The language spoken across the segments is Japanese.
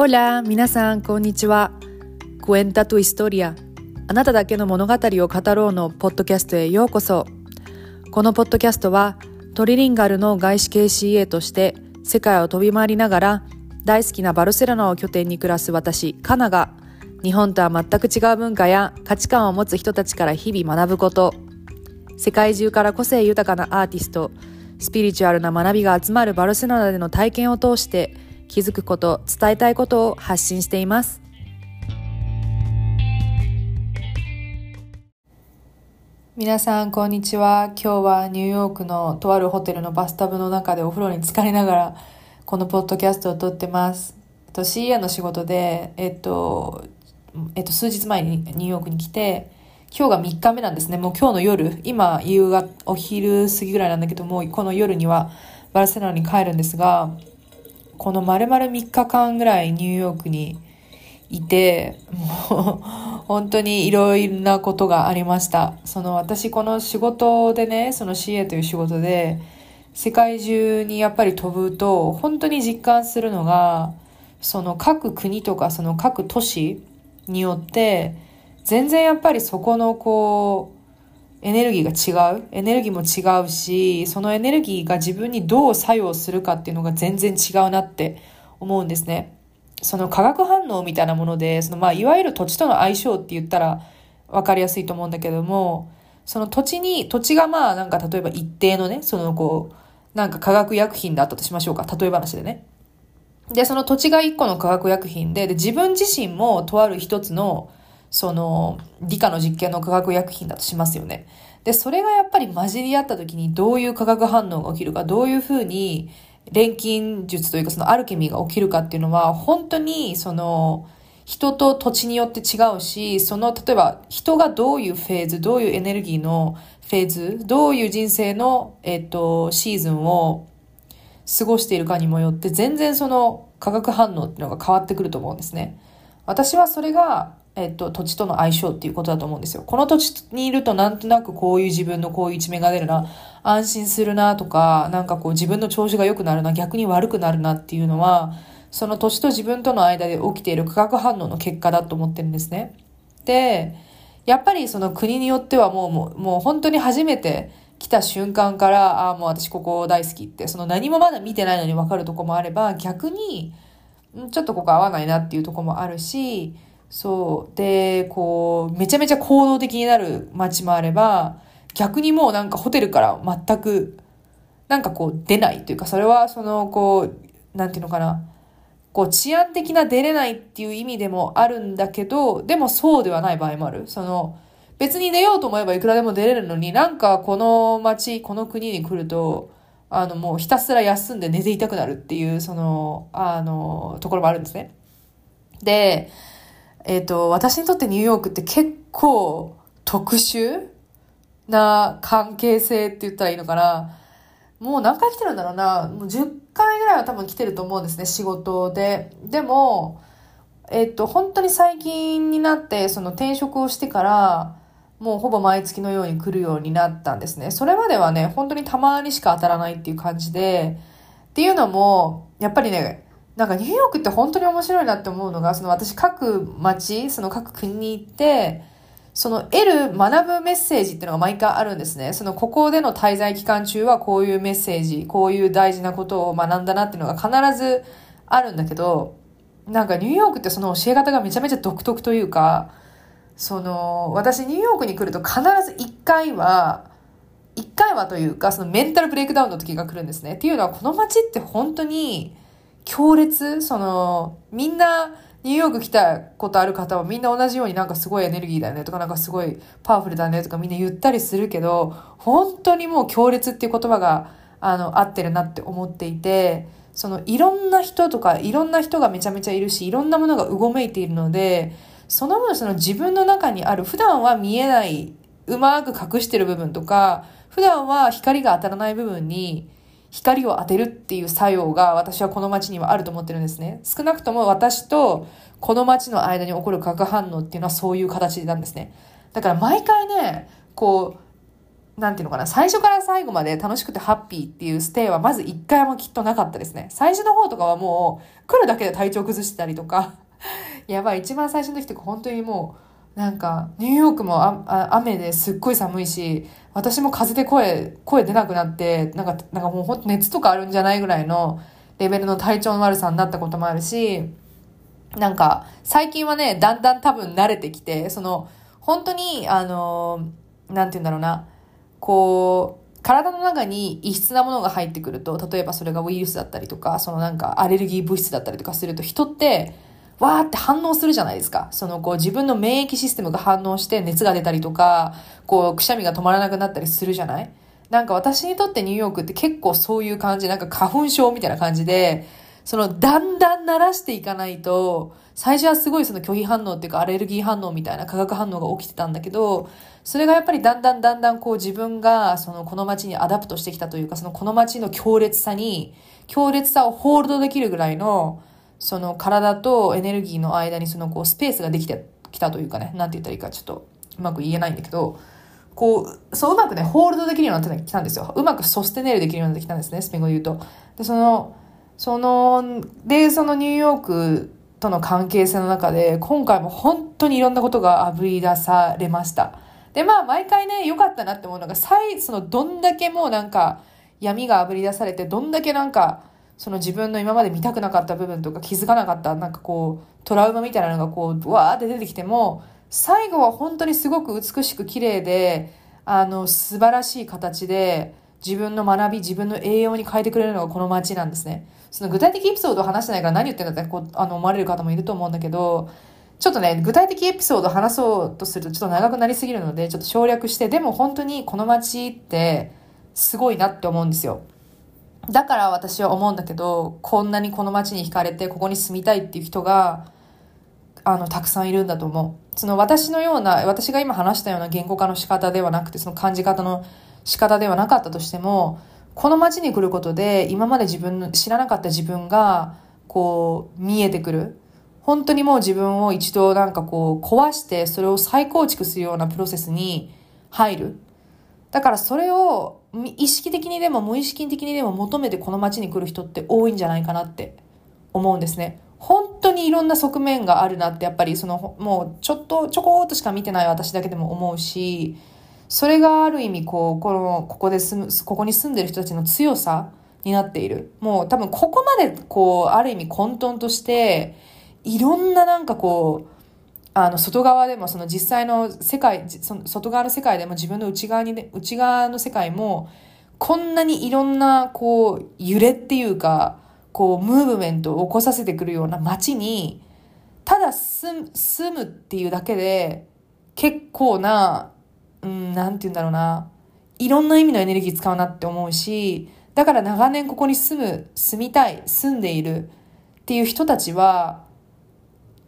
Hola, 皆さん、こんにちは。Cuenta tu historia. あなただけの物語を語ろうのポッドキャストへようこそ。このポッドキャストは、トリリンガルの外資系 CA として世界を飛び回りながら大好きなバルセロナを拠点に暮らす私、カナが日本とは全く違う文化や価値観を持つ人たちから日々学ぶこと、世界中から個性豊かなアーティスト、スピリチュアルな学びが集まるバルセロナでの体験を通して気づくこと、伝えたいことを発信しています。皆さん、こんにちは。今日はニューヨークのとあるホテルのバスタブの中でお風呂に浸かりながら、このポッドキャストを撮ってます。えっと、CA の仕事で、えっと、えっと、数日前にニューヨークに来て、今日が3日目なんですね。もう今日の夜、今、夕方、お昼過ぎぐらいなんだけども、この夜にはバルセロナに帰るんですが、この丸々3日間ぐらいニューヨークにいて、もう本当にいろいろなことがありました。その私この仕事でね、その CA という仕事で、世界中にやっぱり飛ぶと、本当に実感するのが、その各国とかその各都市によって、全然やっぱりそこのこう、エネルギーが違う。エネルギーも違うし、そのエネルギーが自分にどう作用するかっていうのが全然違うなって思うんですね。その化学反応みたいなもので、そのまあ、いわゆる土地との相性って言ったら分かりやすいと思うんだけども、その土地に、土地がまあなんか例えば一定のね、そのこう、なんか化学薬品だったとしましょうか。例え話でね。で、その土地が一個の化学薬品で、で、自分自身もとある一つのその、理科の実験の化学薬品だとしますよね。で、それがやっぱり混じり合った時にどういう化学反応が起きるか、どういうふうに錬金術というかそのアルケミーが起きるかっていうのは、本当にその、人と土地によって違うし、その、例えば人がどういうフェーズ、どういうエネルギーのフェーズ、どういう人生の、えっと、シーズンを過ごしているかにもよって、全然その化学反応っていうのが変わってくると思うんですね。私はそれがえっと、土地との相性っていうことだと思うんですよ。この土地にいるとなんとなくこういう自分のこういう一面が出るな、安心するなとか、なんかこう自分の調子が良くなるな、逆に悪くなるなっていうのは、その土地と自分との間で起きている化学反応の結果だと思ってるんですね。で、やっぱりその国によってはもう、もうもう本当に初めて来た瞬間から、ああ、もう私ここ大好きって、その何もまだ見てないのに分かるとこもあれば、逆に、ちょっとここ合わないなっていうとこもあるし、そう。で、こう、めちゃめちゃ行動的になる街もあれば、逆にもうなんかホテルから全く、なんかこう出ないというか、それはその、こう、なんていうのかな。こう治安的な出れないっていう意味でもあるんだけど、でもそうではない場合もある。その、別に出ようと思えばいくらでも出れるのに、なんかこの街、この国に来ると、あのもうひたすら休んで寝ていたくなるっていう、その、あの、ところもあるんですね。で、えっ、ー、と、私にとってニューヨークって結構特殊な関係性って言ったらいいのかな。もう何回来てるんだろうな。もう10回ぐらいは多分来てると思うんですね、仕事で。でも、えっ、と、本当に最近になって、その転職をしてから、もうほぼ毎月のように来るようになったんですね。それまではね、本当にたまにしか当たらないっていう感じで、っていうのも、やっぱりね、なんかニューヨークって本当に面白いなって思うのが、その私各街、その各国に行って、その得る学ぶメッセージっていうのが毎回あるんですね。そのここでの滞在期間中はこういうメッセージ、こういう大事なことを学んだなっていうのが必ずあるんだけど、なんかニューヨークってその教え方がめちゃめちゃ独特というか、その、私ニューヨークに来ると必ず一回は、一回はというか、そのメンタルブレイクダウンの時が来るんですね。っていうのはこの街って本当に、強烈その、みんな、ニューヨーク来たことある方はみんな同じようになんかすごいエネルギーだよねとかなんかすごいパワフルだねとかみんな言ったりするけど、本当にもう強烈っていう言葉が、あの、合ってるなって思っていて、そのいろんな人とかいろんな人がめちゃめちゃいるし、いろんなものがうごめいているので、その分その自分の中にある普段は見えない、うまく隠してる部分とか、普段は光が当たらない部分に、光を当てるっていう作用が私はこの街にはあると思ってるんですね。少なくとも私とこの街の間に起こる化学反応っていうのはそういう形なんですね。だから毎回ね、こう、なんていうのかな、最初から最後まで楽しくてハッピーっていうステイはまず一回もきっとなかったですね。最初の方とかはもう来るだけで体調崩してたりとか、やばい、一番最初の時とか本当にもう、なんか、ニューヨークもああ雨ですっごい寒いし、私も風で声、声出なくなって、なんか、なんかもうほんと熱とかあるんじゃないぐらいのレベルの体調の悪さになったこともあるし、なんか、最近はね、だんだん多分慣れてきて、その、本当に、あの、なんて言うんだろうな、こう、体の中に異質なものが入ってくると、例えばそれがウイルスだったりとか、そのなんかアレルギー物質だったりとかすると、人って、わーって反応するじゃないですか。そのこう自分の免疫システムが反応して熱が出たりとか、こうくしゃみが止まらなくなったりするじゃない？なんか私にとってニューヨークって結構そういう感じ、なんか花粉症みたいな感じで、そのだんだん慣らしていかないと、最初はすごいその拒否反応っていうかアレルギー反応みたいな化学反応が起きてたんだけど、それがやっぱりだんだんだんだんこう自分がそのこの街に adapt してきたというか、そのこの街の強烈さに、強烈さをホールドできるぐらいの、その体とエネルギーの間にそのこうスペースができてきたというかね、なんて言ったらいいかちょっとうまく言えないんだけど、こう、そううまくね、ホールドできるようになってきたんですよ。うまくソステネルできるようになってきたんですね、スペイン語で言うと。で、その、その、で、そのニューヨークとの関係性の中で、今回も本当にいろんなことが炙り出されました。で、まあ、毎回ね、良かったなって思うのが、最、その、どんだけもうなんか、闇が炙り出されて、どんだけなんか、その自分の今まで見たくなかった部分とか気づかなかった、なんかこう、トラウマみたいなのがこう、わーって出てきても、最後は本当にすごく美しく綺麗で、あの、素晴らしい形で、自分の学び、自分の栄養に変えてくれるのがこの街なんですね。その具体的エピソードを話してないから何言ってんだってこうあの思われる方もいると思うんだけど、ちょっとね、具体的エピソードを話そうとするとちょっと長くなりすぎるので、ちょっと省略して、でも本当にこの街ってすごいなって思うんですよ。だから私は思うんだけど、こんなにこの街に惹かれてここに住みたいっていう人が、あの、たくさんいるんだと思う。その私のような、私が今話したような言語化の仕方ではなくて、その感じ方の仕方ではなかったとしても、この街に来ることで、今まで自分の、知らなかった自分が、こう、見えてくる。本当にもう自分を一度なんかこう、壊して、それを再構築するようなプロセスに入る。だからそれを、意識的にでも無意識的にでも求めてこの街に来る人って多いんじゃないかなって思うんですね。本当にいろんな側面があるなって、やっぱりその、もうちょっと、ちょこっとしか見てない私だけでも思うし、それがある意味こう、この、ここで住む、ここに住んでる人たちの強さになっている。もう多分ここまでこう、ある意味混沌として、いろんななんかこう、あの、外側でも、その実際の世界、その外側の世界でも自分の内側にね、内側の世界も、こんなにいろんな、こう、揺れっていうか、こう、ムーブメントを起こさせてくるような街に、ただ住むっていうだけで、結構なうん、なんて言うんだろうな。いろんな意味のエネルギー使うなって思うし、だから長年ここに住む、住みたい、住んでいるっていう人たちは、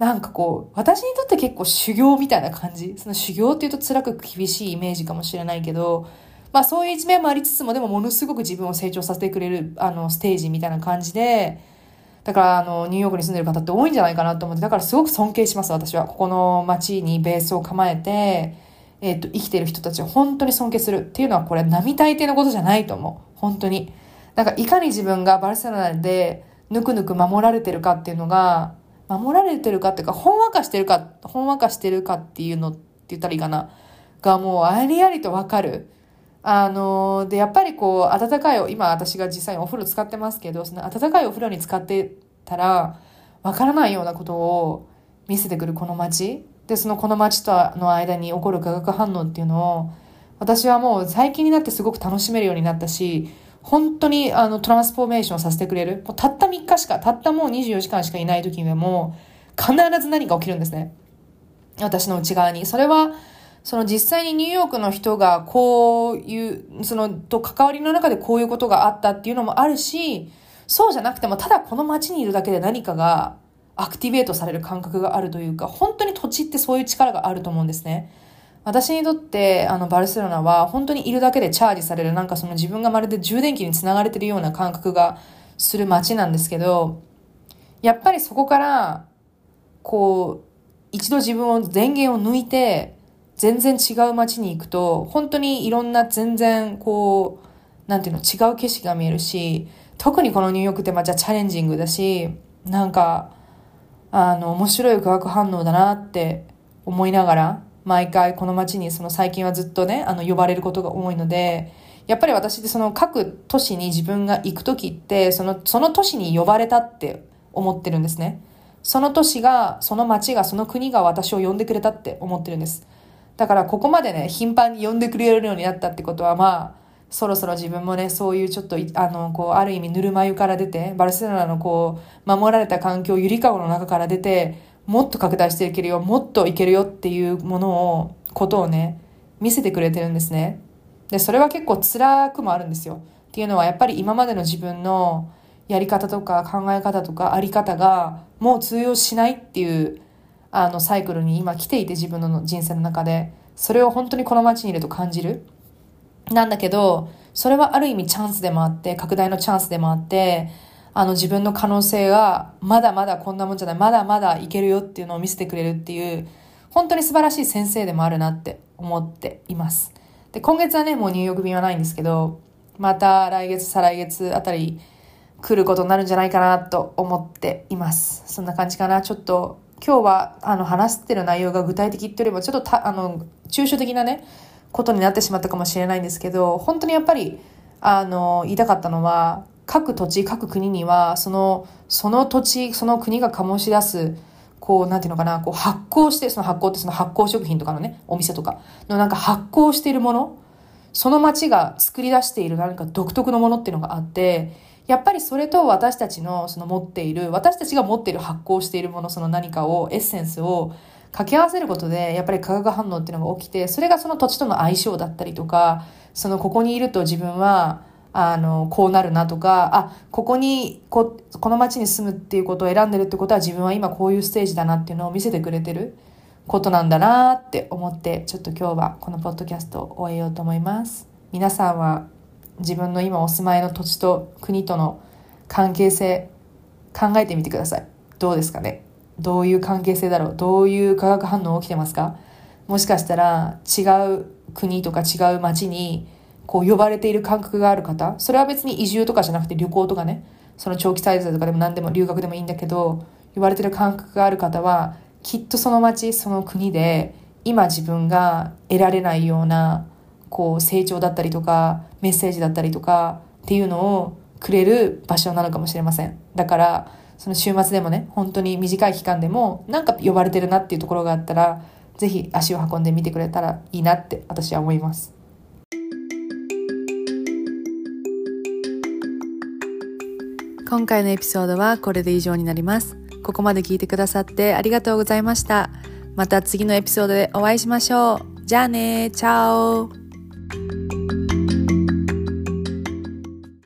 なんかこう、私にとって結構修行みたいな感じ？その修行って言うと辛く厳しいイメージかもしれないけど、まあそういう一面もありつつも、でもものすごく自分を成長させてくれる、あの、ステージみたいな感じで、だから、あの、ニューヨークに住んでる方って多いんじゃないかなと思って、だからすごく尊敬します、私は。ここの街にベースを構えて、えっ、と、生きてる人たちを本当に尊敬するっていうのはこれ並大抵のことじゃないと思う。本当に。なんかいかに自分がバルセロナでぬくぬく守られてるかっていうのが、守られてるかっていうか、ほんわかしてるか、ほんわかしてるかっていうのって言ったらいいかな。がもうありありとわかる。あので、やっぱりこう、暖かい、今私が実際にお風呂使ってますけど、その暖かいお風呂に使ってたら、わからないようなことを見せてくるこの街。で、そのこの街との間に起こる化学反応っていうのを、私はもう最近になってすごく楽しめるようになったし、本当にあのトランスフォーメーションさせてくれる。たった3日しか、たったもう24時間しかいない時にはもう、必ず何か起きるんですね。私の内側に。それは、その実際にニューヨークの人がこういう、そのと関わりの中でこういうことがあったっていうのもあるし、そうじゃなくてもただこの街にいるだけで何かがアクティベートされる感覚があるというか、本当に土地ってそういう力があると思うんですね。私にとって、あの、バルセロナは本当にいるだけでチャージされる、なんかその自分がまるで充電器につながれてるような感覚がする街なんですけど、やっぱりそこから、こう、一度自分を、電源を抜いて、全然違う街に行くと、本当にいろんな全然こう、なんていうの、違う景色が見えるし、特にこのニューヨークって街はチャレンジングだし、なんか、あの、面白い化学反応だなって思いながら、毎回この街にその最近はずっとね、あの、呼ばれることが多いので、やっぱり私ってその各都市に自分が行く時って、その、その都市に呼ばれたって思ってるんですね。その都市が、その街が、その国が私を呼んでくれたって思ってるんです。だからここまでね、頻繁に呼んでくれるようになったってことは、まあ、そろそろ自分もね、そういうちょっと、あの、こう、ある意味ぬるま湯から出て、バルセロナのこう、守られた環境、ゆりかごの中から出て、もっと拡大していけるよ、もっといけるよっていうものを、ことをね、見せてくれてるんですね。で、それは結構辛くもあるんですよ。っていうのは、やっぱり今までの自分のやり方とか考え方とかあり方が、もう通用しないっていう、あの、サイクルに今来ていて、自分の人生の中で。それを本当にこの街にいると感じる。なんだけど、それはある意味チャンスでもあって、拡大のチャンスでもあって、あの自分の可能性がまだまだこんなもんじゃない、まだまだいけるよっていうのを見せてくれるっていう、本当に素晴らしい先生でもあるなって思っています。で、今月はね、もう入浴便はないんですけど、また来月、再来月あたり来ることになるんじゃないかなと思っています。そんな感じかな。ちょっと今日はあの話してる内容が具体的っていうよりもちょっとたあの抽象的なね、ことになってしまったかもしれないんですけど、本当にやっぱり、あの、言いたかったのは、各土地、各国には、その、その土地、その国が醸し出す、こう、なんていうのかな、こう発酵して、その発酵ってその発酵食品とかのね、お店とかのなんか発酵しているもの、その街が作り出している何か独特のものっていうのがあって、やっぱりそれと私たちのその持っている、私たちが持っている発酵しているもの、その何かを、エッセンスを掛け合わせることで、やっぱり化学反応っていうのが起きて、それがその土地との相性だったりとか、そのここにいると自分は、あの、こうなるなとか、あ、ここに、こ、この街に住むっていうことを選んでるってことは自分は今こういうステージだなっていうのを見せてくれてることなんだなって思って、ちょっと今日はこのポッドキャストを終えようと思います。皆さんは自分の今お住まいの土地と国との関係性考えてみてください。どうですかね？どういう関係性だろう？どういう化学反応起きてますか？もしかしたら違う国とか違う街にこう呼ばれている感覚がある方それは別に移住とかじゃなくて旅行とかねその長期滞在とかでも何でも留学でもいいんだけど呼ばれてる感覚がある方はきっとその街その国で今自分が得られないようなこう成長だったりとかメッセージだったりとかっていうのをくれる場所なのかもしれませんだからその週末でもね、本当に短い期間でも、なんか呼ばれてるなっていうところがあったら、ぜひ足を運んでみてくれたらいいなって私は思います。今回のエピソードはこれで以上になります。ここまで聞いてくださってありがとうございました。また次のエピソードでお会いしましょう。じゃあねチャオ